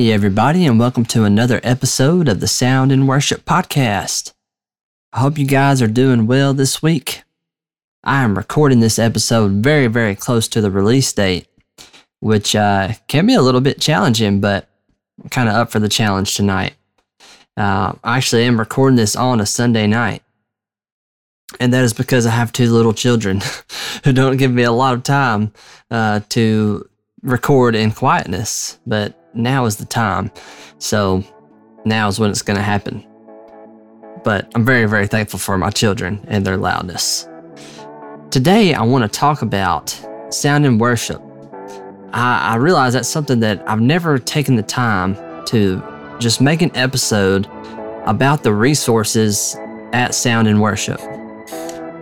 Hey, everybody, and welcome to another episode of the Sound and Worship Podcast. I hope you guys are doing well this week. I am recording this episode very, very close to the release date, which uh, can be a little bit challenging, but I'm kind of up for the challenge tonight. Uh, I actually am recording this on a Sunday night, and that is because I have two little children who don't give me a lot of time uh, to record in quietness. But now is the time. So now is when it's going to happen. But I'm very, very thankful for my children and their loudness. Today, I want to talk about sound and worship. I, I realize that's something that I've never taken the time to just make an episode about the resources at sound and worship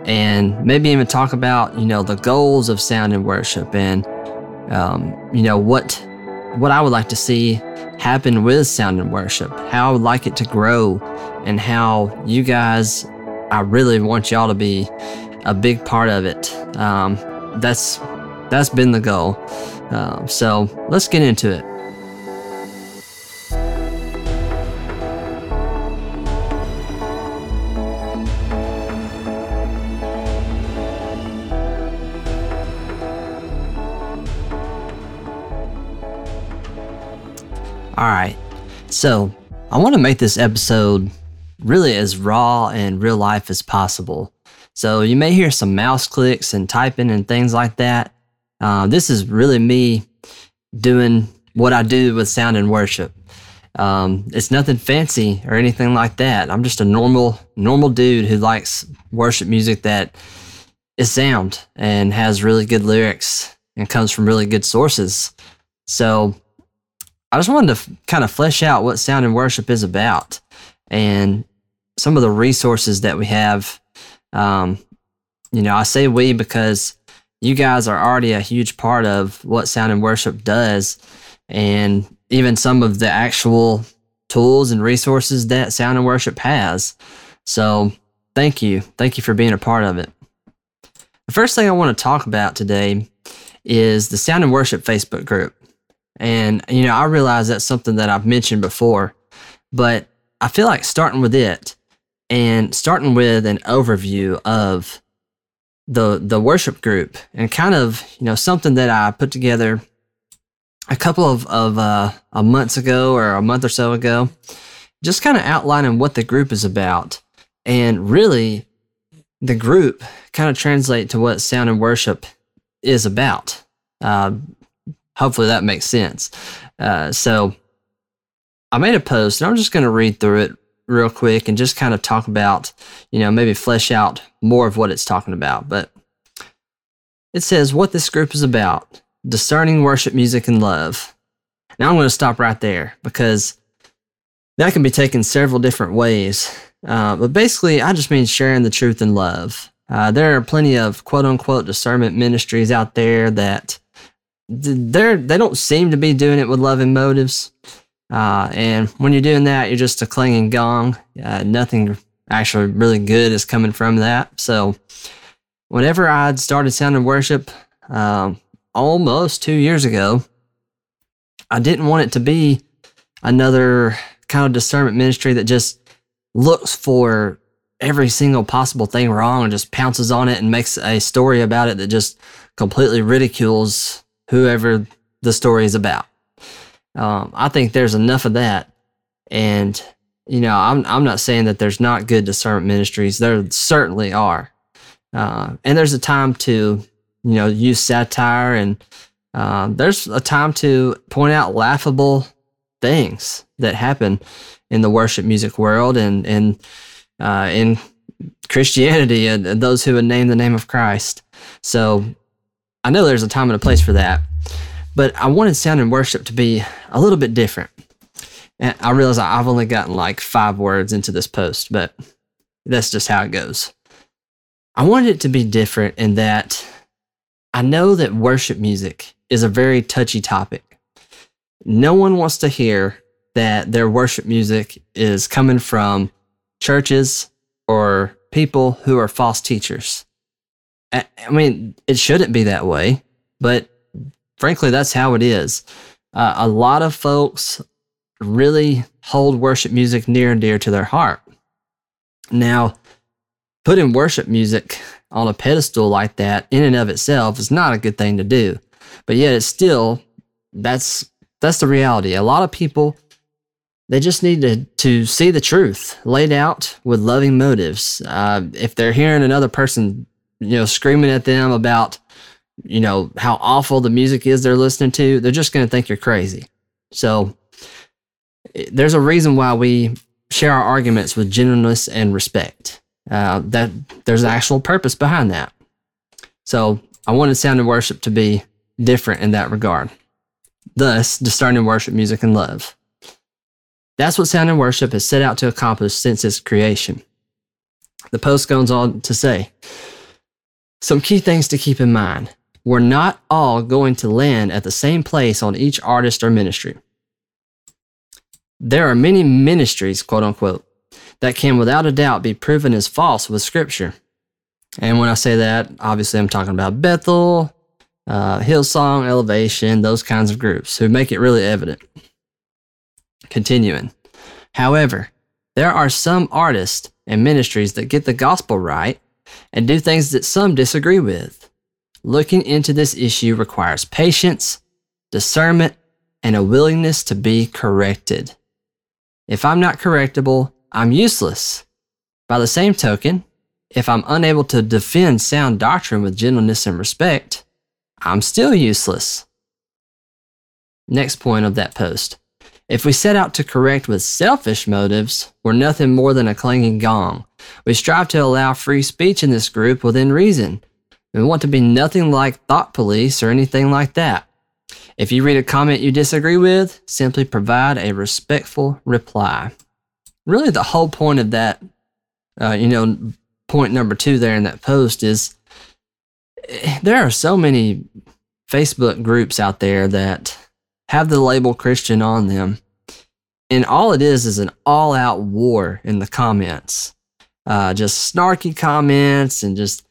and maybe even talk about you know the goals of sound and worship and um, you know what what I would like to see happen with sound and worship, how I would like it to grow, and how you guys, I really want y'all to be a big part of it. Um, that's that's been the goal. Um, so let's get into it. All right. So, I want to make this episode really as raw and real life as possible. So, you may hear some mouse clicks and typing and things like that. Uh, this is really me doing what I do with sound and worship. Um, it's nothing fancy or anything like that. I'm just a normal, normal dude who likes worship music that is sound and has really good lyrics and comes from really good sources. So I just wanted to kind of flesh out what sound and worship is about and some of the resources that we have. Um, you know, I say we because you guys are already a huge part of what sound and worship does, and even some of the actual tools and resources that sound and worship has. So, thank you. Thank you for being a part of it. The first thing I want to talk about today is the Sound and Worship Facebook group. And, you know, I realize that's something that I've mentioned before, but I feel like starting with it and starting with an overview of the the worship group and kind of, you know, something that I put together a couple of, of uh, a months ago or a month or so ago, just kind of outlining what the group is about. And really, the group kind of translate to what sound and worship is about. Uh, hopefully that makes sense. Uh, so I made a post and I'm just going to read through it real quick and just kind of talk about, you know, maybe flesh out more of what it's talking about. But it says what this group is about discerning worship music and love. Now I'm going to stop right there because that can be taken several different ways. Uh, but basically, I just mean sharing the truth and love. Uh, there are plenty of quote unquote discernment ministries out there that they're they don't seem to be doing it with loving motives. Uh, and when you're doing that, you're just a clanging gong. Uh, nothing actually really good is coming from that. So, whenever I'd started sound and worship, um, almost two years ago, I didn't want it to be another kind of discernment ministry that just looks for every single possible thing wrong and just pounces on it and makes a story about it that just completely ridicules whoever the story is about. Um, I think there's enough of that, and you know, I'm I'm not saying that there's not good discernment ministries. There certainly are, uh, and there's a time to you know use satire, and uh, there's a time to point out laughable things that happen in the worship music world and and uh, in Christianity and, and those who would name the name of Christ. So I know there's a time and a place for that, but I wanted sound and worship to be a little bit different. And I realize I've only gotten like five words into this post, but that's just how it goes. I wanted it to be different in that I know that worship music is a very touchy topic. No one wants to hear that their worship music is coming from churches or people who are false teachers. I mean, it shouldn't be that way, but frankly, that's how it is. Uh, a lot of folks really hold worship music near and dear to their heart. Now, putting worship music on a pedestal like that in and of itself is not a good thing to do. But yet it's still that's that's the reality. A lot of people they just need to, to see the truth laid out with loving motives. Uh, if they're hearing another person, you know, screaming at them about, you know, how awful the music is they're listening to, they're just going to think you're crazy. So there's a reason why we share our arguments with gentleness and respect. Uh, that there's an actual purpose behind that. So I wanted sound and worship to be different in that regard. Thus, discerning worship music and love. That's what sound and worship has set out to accomplish since its creation. The post goes on to say some key things to keep in mind. We're not all going to land at the same place on each artist or ministry. There are many ministries, quote unquote, that can without a doubt be proven as false with Scripture. And when I say that, obviously I'm talking about Bethel, uh, Hillsong, Elevation, those kinds of groups who make it really evident. Continuing. However, there are some artists and ministries that get the gospel right and do things that some disagree with. Looking into this issue requires patience, discernment, and a willingness to be corrected. If I'm not correctable, I'm useless. By the same token, if I'm unable to defend sound doctrine with gentleness and respect, I'm still useless. Next point of that post if we set out to correct with selfish motives, we're nothing more than a clanging gong. We strive to allow free speech in this group within reason. We want to be nothing like thought police or anything like that. If you read a comment you disagree with, simply provide a respectful reply. Really, the whole point of that, uh, you know, point number two there in that post is eh, there are so many Facebook groups out there that have the label Christian on them. And all it is is an all out war in the comments. Uh, just snarky comments and just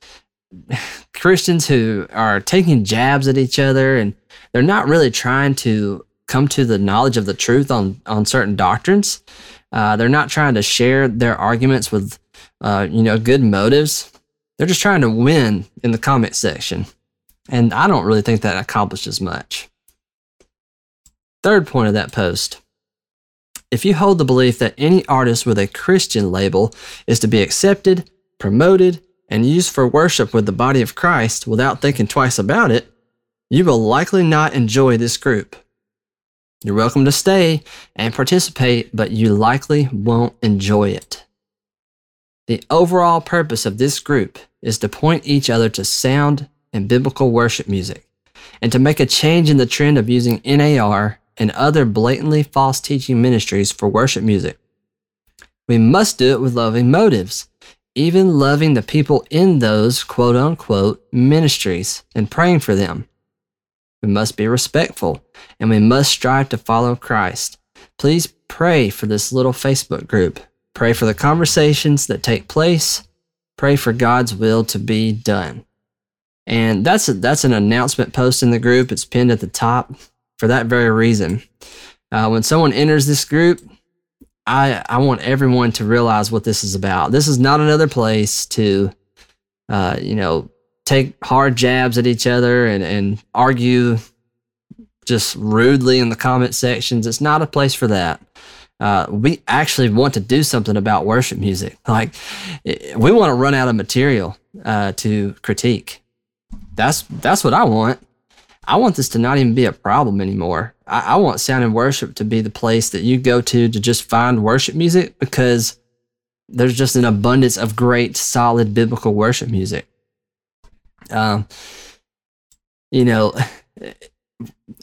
Christians who are taking jabs at each other and they're not really trying to come to the knowledge of the truth on, on certain doctrines. Uh, they're not trying to share their arguments with, uh, you know, good motives. They're just trying to win in the comment section. And I don't really think that accomplishes much. Third point of that post. If you hold the belief that any artist with a Christian label is to be accepted, promoted, and used for worship with the body of Christ without thinking twice about it, you will likely not enjoy this group. You're welcome to stay and participate, but you likely won't enjoy it. The overall purpose of this group is to point each other to sound and biblical worship music, and to make a change in the trend of using NAR and other blatantly false teaching ministries for worship music. We must do it with loving motives, even loving the people in those quote unquote ministries and praying for them. We must be respectful and we must strive to follow Christ. Please pray for this little Facebook group. Pray for the conversations that take place. Pray for God's will to be done. And that's a, that's an announcement post in the group. It's pinned at the top for that very reason. Uh, when someone enters this group, I I want everyone to realize what this is about. This is not another place to, uh, you know, take hard jabs at each other and, and argue just rudely in the comment sections. It's not a place for that. Uh, we actually want to do something about worship music. Like, we want to run out of material uh, to critique. That's that's what I want. I want this to not even be a problem anymore. I, I want Sound and Worship to be the place that you go to to just find worship music because there's just an abundance of great, solid biblical worship music. Um, you know,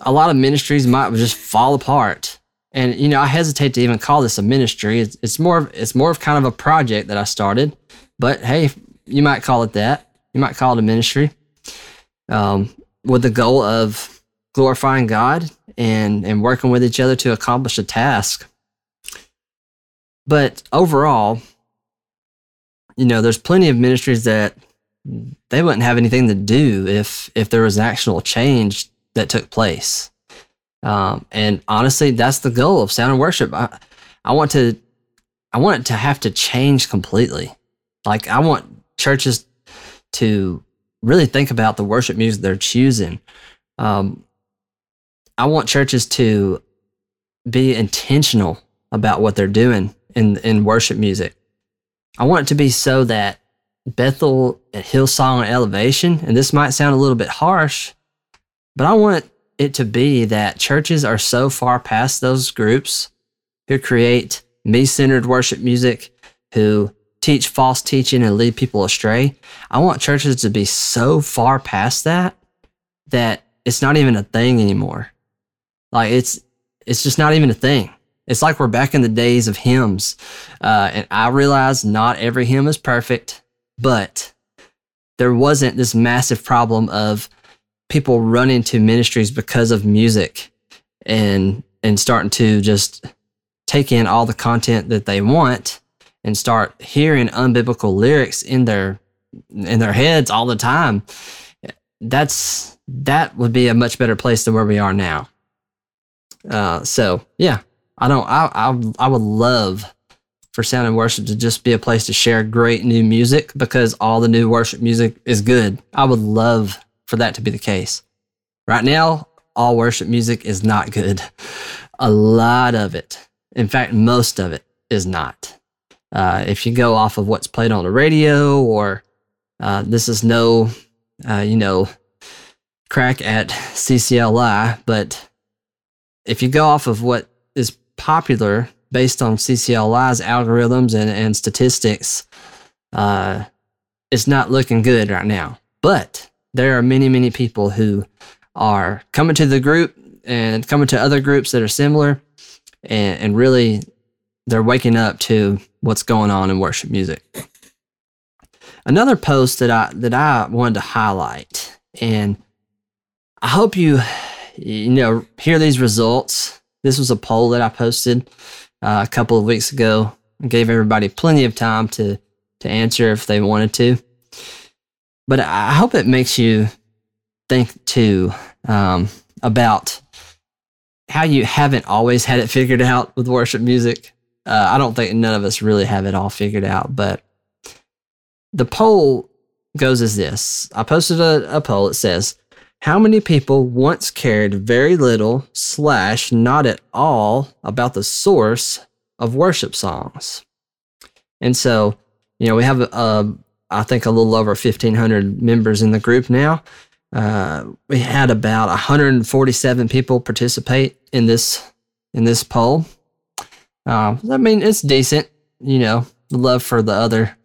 a lot of ministries might just fall apart. And you know, I hesitate to even call this a ministry. It's, it's more of it's more of kind of a project that I started. But hey, you might call it that. You might call it a ministry. Um, with the goal of glorifying God and and working with each other to accomplish a task. But overall, you know, there's plenty of ministries that they wouldn't have anything to do if if there was actual change that took place. Um, and honestly, that's the goal of sound and worship. I, I want to, I want it to have to change completely. Like I want churches to really think about the worship music they're choosing. Um, I want churches to be intentional about what they're doing in in worship music. I want it to be so that Bethel at Hillsong and Elevation, and this might sound a little bit harsh, but I want it to be that churches are so far past those groups who create me centered worship music, who teach false teaching and lead people astray. I want churches to be so far past that that it's not even a thing anymore. Like it's it's just not even a thing. It's like we're back in the days of hymns. Uh, and I realize not every hymn is perfect, but there wasn't this massive problem of people running to ministries because of music and and starting to just take in all the content that they want and start hearing unbiblical lyrics in their in their heads all the time that's that would be a much better place than where we are now uh, so yeah i don't I, I i would love for sound and worship to just be a place to share great new music because all the new worship music is good i would love for that to be the case. Right now, all worship music is not good. A lot of it, in fact, most of it is not. Uh, if you go off of what's played on the radio, or uh, this is no, uh, you know, crack at CCLI, but if you go off of what is popular based on CCLI's algorithms and, and statistics, uh, it's not looking good right now. But there are many, many people who are coming to the group and coming to other groups that are similar and, and really they're waking up to what's going on in worship music. Another post that I that I wanted to highlight, and I hope you you know hear these results. This was a poll that I posted uh, a couple of weeks ago. I gave everybody plenty of time to to answer if they wanted to but I hope it makes you think too um, about how you haven't always had it figured out with worship music. Uh, I don't think none of us really have it all figured out, but the poll goes as this I posted a, a poll. It says, How many people once cared very little, slash, not at all about the source of worship songs? And so, you know, we have a, I think a little over 1,500 members in the group now. Uh, we had about 147 people participate in this in this poll. Uh, I mean, it's decent, you know. Love for the other,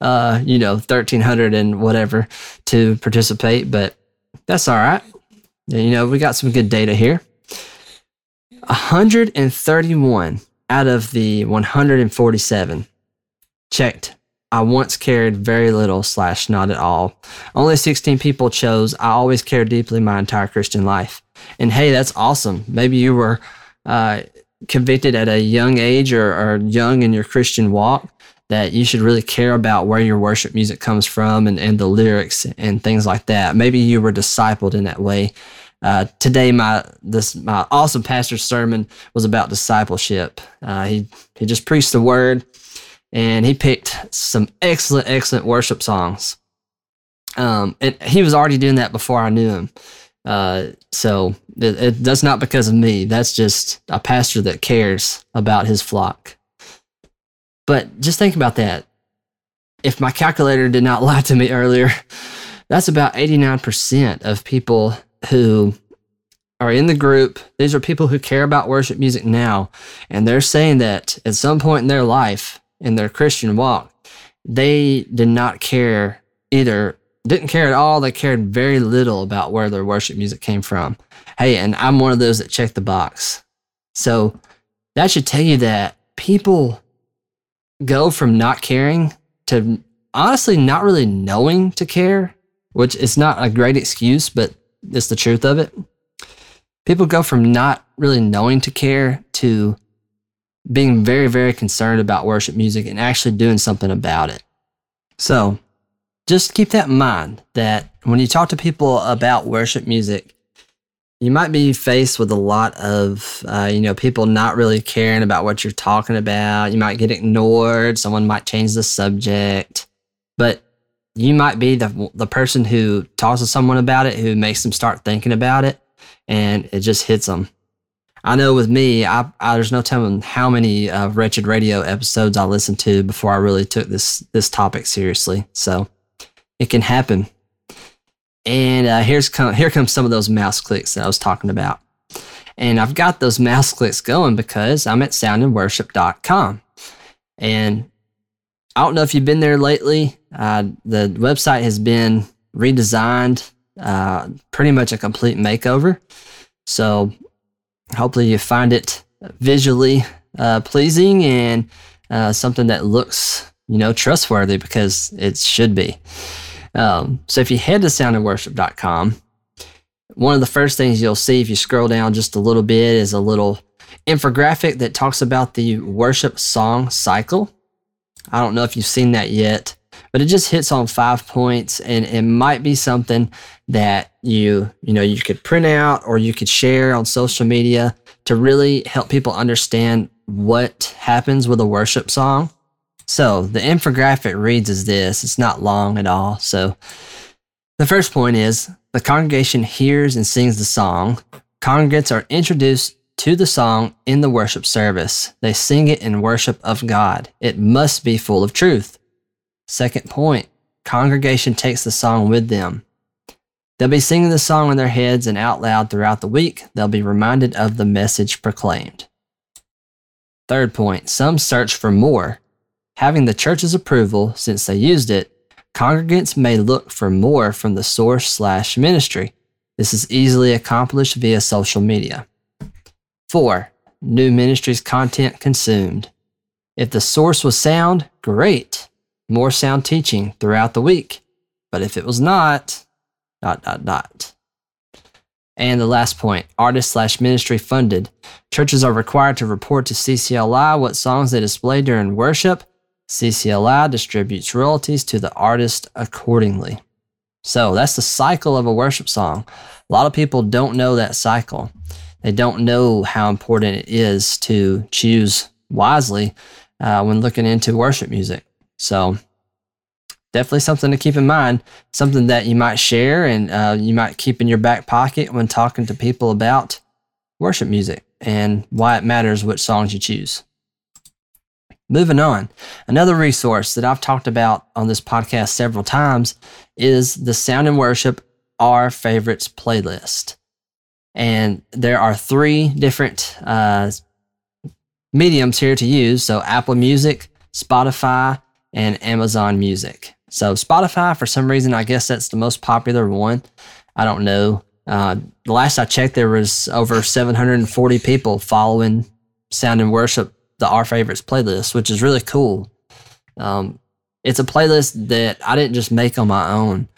uh, you know, 1,300 and whatever to participate, but that's all right. You know, we got some good data here. 131 out of the 147 checked I once cared very little slash not at all. Only 16 people chose I always cared deeply my entire Christian life. And hey, that's awesome. Maybe you were uh, convicted at a young age or, or young in your Christian walk that you should really care about where your worship music comes from and, and the lyrics and things like that. Maybe you were discipled in that way. Uh, today, my this my awesome pastor's sermon was about discipleship. Uh, he he just preached the word, and he picked some excellent, excellent worship songs. Um, and he was already doing that before I knew him. Uh, so it, it, that's not because of me. That's just a pastor that cares about his flock. But just think about that. If my calculator did not lie to me earlier, that's about 89% of people who are in the group. These are people who care about worship music now. And they're saying that at some point in their life, in their Christian walk, they did not care either, didn't care at all. They cared very little about where their worship music came from. Hey, and I'm one of those that check the box. So that should tell you that people go from not caring to honestly not really knowing to care, which is not a great excuse, but it's the truth of it. People go from not really knowing to care to being very, very concerned about worship music and actually doing something about it. So just keep that in mind that when you talk to people about worship music, you might be faced with a lot of, uh, you know, people not really caring about what you're talking about. You might get ignored. Someone might change the subject, but you might be the the person who talks to someone about it, who makes them start thinking about it, and it just hits them. I know with me, I, I there's no telling how many uh, wretched radio episodes I listened to before I really took this this topic seriously. So it can happen. And uh, here's come, here comes some of those mouse clicks that I was talking about. And I've got those mouse clicks going because I'm at soundandworship.com. And I don't know if you've been there lately. Uh, the website has been redesigned, uh, pretty much a complete makeover. So hopefully you find it visually uh, pleasing and uh, something that looks, you know, trustworthy because it should be. Um, so if you head to soundandworship.com, one of the first things you'll see if you scroll down just a little bit is a little infographic that talks about the worship song cycle. I don't know if you've seen that yet, but it just hits on five points and it might be something that you, you know, you could print out or you could share on social media to really help people understand what happens with a worship song so the infographic reads as this. It's not long at all. So the first point is the congregation hears and sings the song. Congregants are introduced to the song in the worship service. They sing it in worship of God. It must be full of truth. Second point congregation takes the song with them. They'll be singing the song in their heads and out loud throughout the week. They'll be reminded of the message proclaimed. Third point some search for more. Having the church's approval since they used it, congregants may look for more from the source slash ministry. This is easily accomplished via social media. 4. New ministries content consumed. If the source was sound, great. More sound teaching throughout the week. But if it was not, dot, dot, dot. And the last point artist slash ministry funded. Churches are required to report to CCLI what songs they display during worship CCLI distributes royalties to the artist accordingly. So that's the cycle of a worship song. A lot of people don't know that cycle. They don't know how important it is to choose wisely uh, when looking into worship music. So definitely something to keep in mind, something that you might share and uh, you might keep in your back pocket when talking to people about worship music and why it matters which songs you choose. Moving on, another resource that I've talked about on this podcast several times is the Sound and Worship Our Favorites playlist. And there are three different uh, mediums here to use. So, Apple Music, Spotify, and Amazon Music. So, Spotify, for some reason, I guess that's the most popular one. I don't know. Uh, the last I checked, there was over 740 people following Sound and Worship the Our Favorites playlist, which is really cool. Um, it's a playlist that I didn't just make on my own.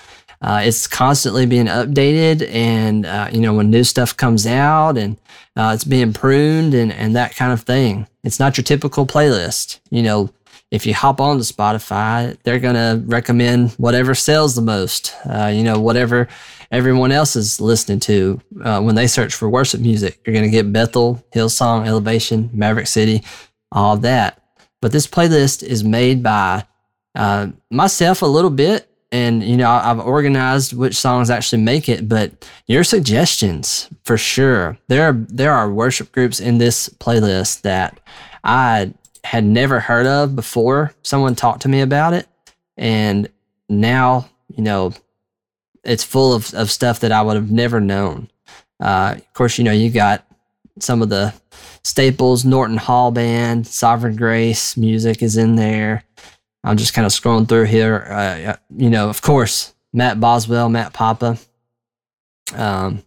Uh, it's constantly being updated, and uh, you know when new stuff comes out, and uh, it's being pruned, and and that kind of thing. It's not your typical playlist. You know, if you hop on to Spotify, they're gonna recommend whatever sells the most. Uh, you know, whatever everyone else is listening to uh, when they search for worship music. You're gonna get Bethel, Hillsong, Elevation, Maverick City, all that. But this playlist is made by uh, myself a little bit. And, you know, I've organized which songs actually make it, but your suggestions for sure. There are, there are worship groups in this playlist that I had never heard of before someone talked to me about it. And now, you know, it's full of, of stuff that I would have never known. Uh, of course, you know, you got some of the staples, Norton Hall Band, Sovereign Grace music is in there. I'm just kind of scrolling through here. Uh, you know, of course, Matt Boswell, Matt Papa, um,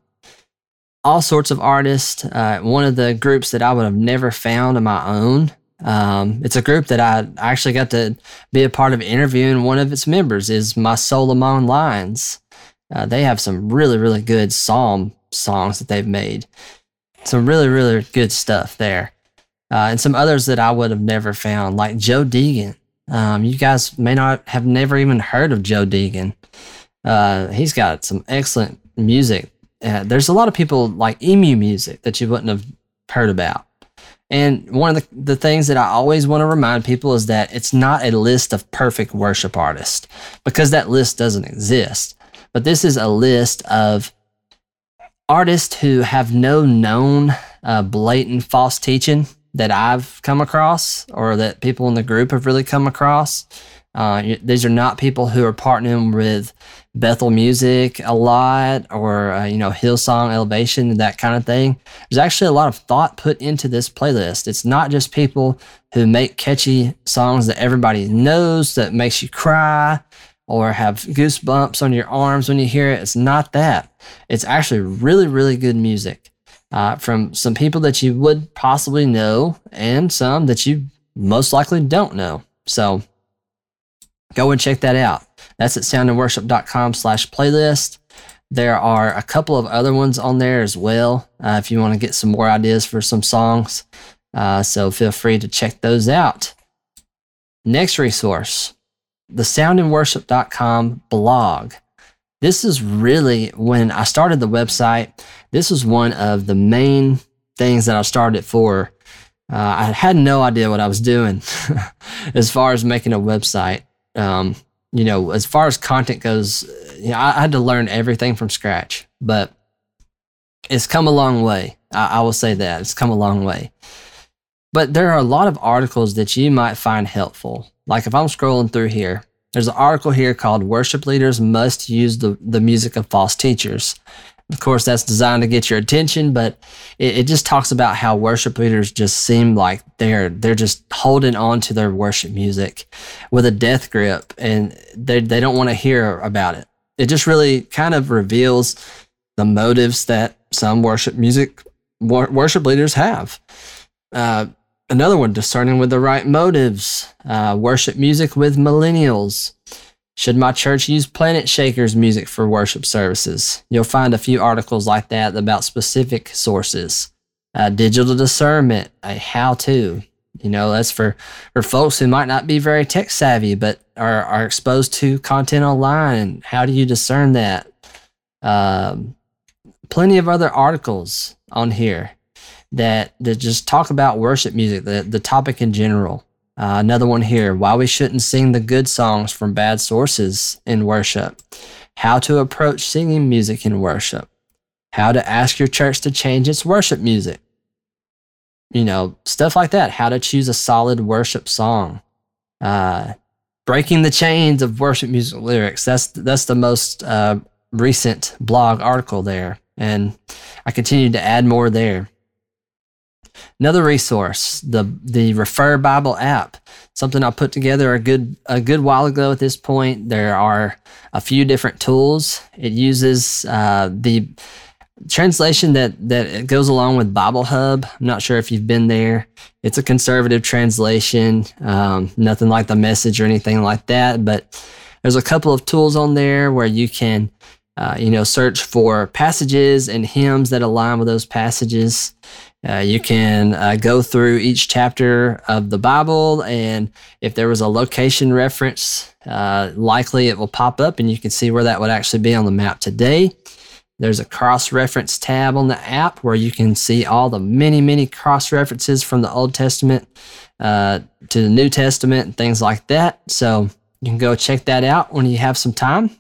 all sorts of artists. Uh, one of the groups that I would have never found on my own. Um, it's a group that I actually got to be a part of interviewing. One of its members is My Soul Among Lions. Uh, they have some really, really good psalm songs that they've made some really, really good stuff there. Uh, and some others that I would have never found, like Joe Deegan. Um, you guys may not have never even heard of Joe Deegan. Uh, he's got some excellent music uh, there's a lot of people like emu music that you wouldn't have heard about. And one of the, the things that I always want to remind people is that it's not a list of perfect worship artists because that list doesn't exist. But this is a list of artists who have no known uh, blatant false teaching that I've come across or that people in the group have really come across. Uh, these are not people who are partnering with Bethel Music a lot or, uh, you know, Hillsong Elevation, that kind of thing. There's actually a lot of thought put into this playlist. It's not just people who make catchy songs that everybody knows that makes you cry or have goosebumps on your arms when you hear it. It's not that. It's actually really, really good music uh, from some people that you would possibly know and some that you most likely don't know. So go and check that out. That's at soundandworship.com slash playlist. There are a couple of other ones on there as well uh, if you want to get some more ideas for some songs. Uh, so feel free to check those out. Next resource, the soundandworship.com blog. This is really when I started the website, this was one of the main things that I started for. Uh, I had no idea what I was doing as far as making a website. Um, you know, as far as content goes, you know, I, I, had to learn everything from scratch, but it's come a long way. I, I will say that it's come a long way. But there are a lot of articles that you might find helpful. Like if I'm scrolling through here, there's an article here called Worship Leaders Must Use the, the Music of False Teachers. Of course, that's designed to get your attention, but it, it, just talks about how worship leaders just seem like they're they're just holding on to their worship music with a death grip, and they they don't want to hear about it. It just really kind of reveals the motives that some worship music worship leaders have. Uh, another one, discerning with the right motives. Uh, worship music with millennials. Should my church use Planetshakers music for worship services? You'll find a few articles like that about specific sources. Uh, digital discernment, a how to. You know, that's for, for folks who might not be very tech savvy, but are, are exposed to content online. How do you discern that? Um, plenty of other articles on here that, that just talk about worship music, the, the topic in general. Uh, another one here why we shouldn't sing the good songs from bad sources in worship, how to approach singing music in worship, how to ask your church to change its worship music. You know, stuff like that. How to choose a solid worship song. Uh, breaking the chains of worship music lyrics. That's that's the most uh, recent blog article there, and I continue to add more there. Another resource, the the Refer Bible app, something I put together a good a good while ago. At this point, there are a few different tools. It uses uh, the translation that that goes along with Bible Hub. I'm not sure if you've been there. It's a conservative translation, um, nothing like the Message or anything like that. But there's a couple of tools on there where you can, uh, you know, search for passages and hymns that align with those passages. Uh, you can uh, go through each chapter of the Bible, and if there was a location reference, uh, likely it will pop up and you can see where that would actually be on the map today. There's a cross reference tab on the app where you can see all the many, many cross references from the Old Testament uh, to the New Testament and things like that. So you can go check that out when you have some time.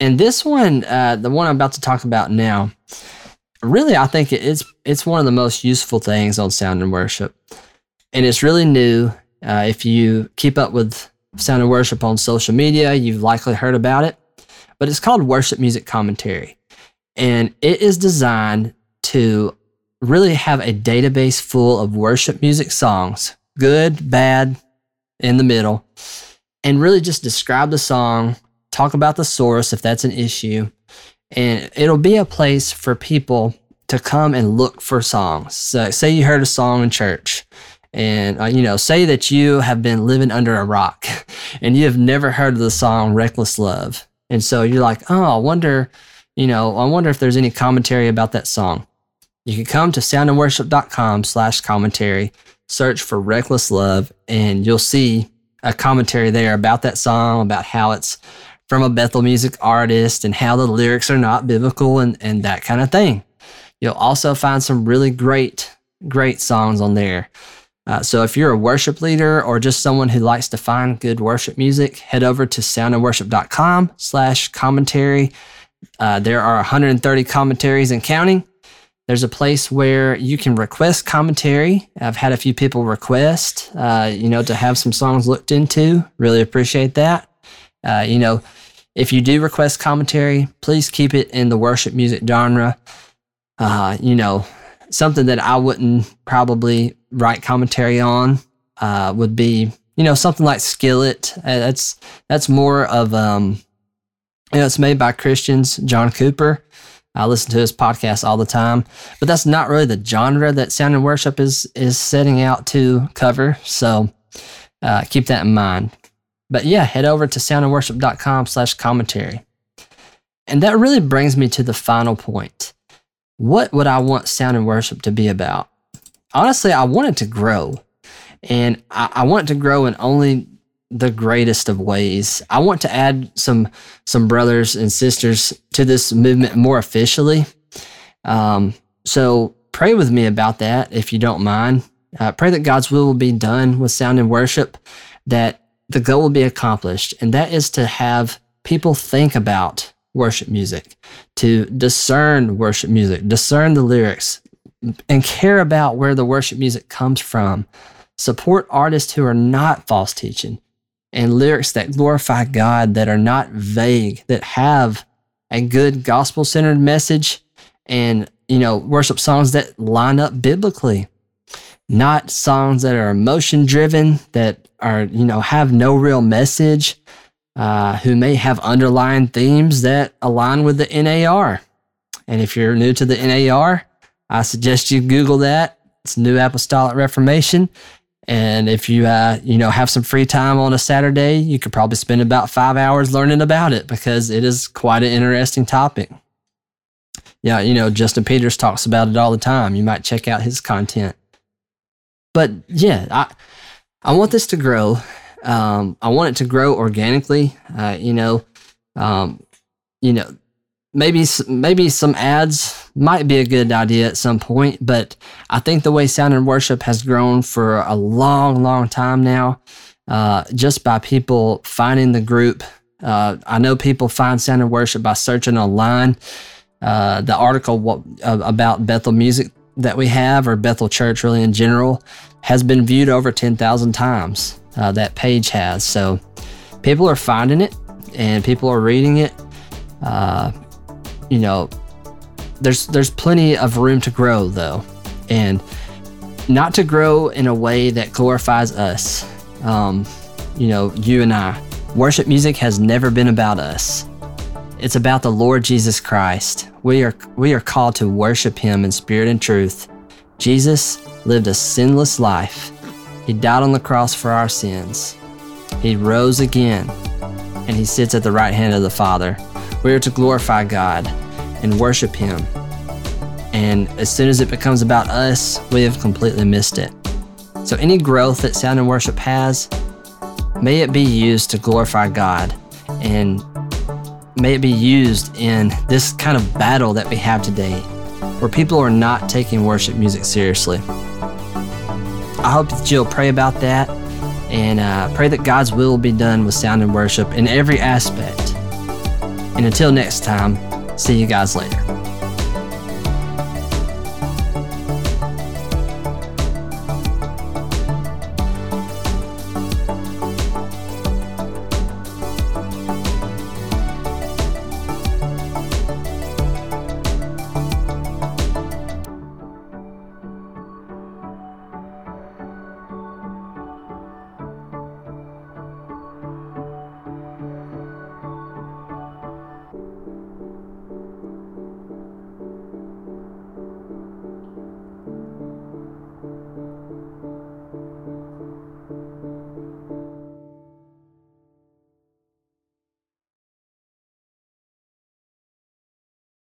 And this one, uh, the one I'm about to talk about now, really, I think it's it's one of the most useful things on Sound and Worship, and it's really new. Uh, if you keep up with Sound and Worship on social media, you've likely heard about it. But it's called Worship Music Commentary, and it is designed to really have a database full of worship music songs, good, bad, in the middle, and really just describe the song, talk about the source if that's an issue, and it'll be a place for people to come and look for songs. So, say you heard a song in church, and uh, you know, say that you have been living under a rock, and you have never heard of the song "Reckless Love," and so you're like, "Oh, I wonder, you know, I wonder if there's any commentary about that song." You can come to soundandworship.com/commentary, search for "Reckless Love," and you'll see a commentary there about that song, about how it's from a Bethel music artist and how the lyrics are not biblical and, and that kind of thing. You'll also find some really great, great songs on there. Uh, so if you're a worship leader or just someone who likes to find good worship music, head over to soundandworship.com slash commentary. Uh, there are 130 commentaries and counting. There's a place where you can request commentary. I've had a few people request, uh, you know, to have some songs looked into. Really appreciate that. Uh, you know, if you do request commentary, please keep it in the worship music genre. Uh, you know, something that I wouldn't probably write commentary on uh, would be, you know, something like Skillet. Uh, that's that's more of um, you know, it's made by Christians, John Cooper. I listen to his podcast all the time, but that's not really the genre that Sound and Worship is is setting out to cover. So uh, keep that in mind. But yeah, head over to soundandworship.com slash commentary. And that really brings me to the final point. What would I want Sound and Worship to be about? Honestly, I want it to grow. And I, I want it to grow in only the greatest of ways. I want to add some some brothers and sisters to this movement more officially. Um, so pray with me about that if you don't mind. Uh, pray that God's will will be done with sound and worship, that the goal will be accomplished, and that is to have people think about worship music, to discern worship music, discern the lyrics, and care about where the worship music comes from. Support artists who are not false teaching and lyrics that glorify God, that are not vague, that have a good gospel centered message and, you know, worship songs that line up biblically, not songs that are emotion driven, that are, you know, have no real message, uh, who may have underlying themes that align with the NAR. And if you're new to the NAR, I suggest you Google that. It's New Apostolic Reformation. And if you, uh, you know, have some free time on a Saturday, you could probably spend about five hours learning about it because it is quite an interesting topic. Yeah, you know, Justin Peters talks about it all the time. You might check out his content. But yeah, I, I want this to grow. Um, I want it to grow organically. Uh, you know, um, you know, maybe maybe some ads might be a good idea at some point but i think the way sound and worship has grown for a long long time now uh, just by people finding the group uh, i know people find sound and worship by searching online uh, the article about bethel music that we have or bethel church really in general has been viewed over 10000 times uh, that page has so people are finding it and people are reading it uh, you know, there's there's plenty of room to grow though, and not to grow in a way that glorifies us. Um, you know, you and I. Worship music has never been about us. It's about the Lord Jesus Christ. We are we are called to worship him in spirit and truth. Jesus lived a sinless life. He died on the cross for our sins. He rose again, and he sits at the right hand of the Father. We are to glorify God and worship Him. And as soon as it becomes about us, we have completely missed it. So, any growth that Sound and Worship has, may it be used to glorify God and may it be used in this kind of battle that we have today where people are not taking worship music seriously. I hope that you'll pray about that and uh, pray that God's will be done with sound and worship in every aspect. And until next time, see you guys later.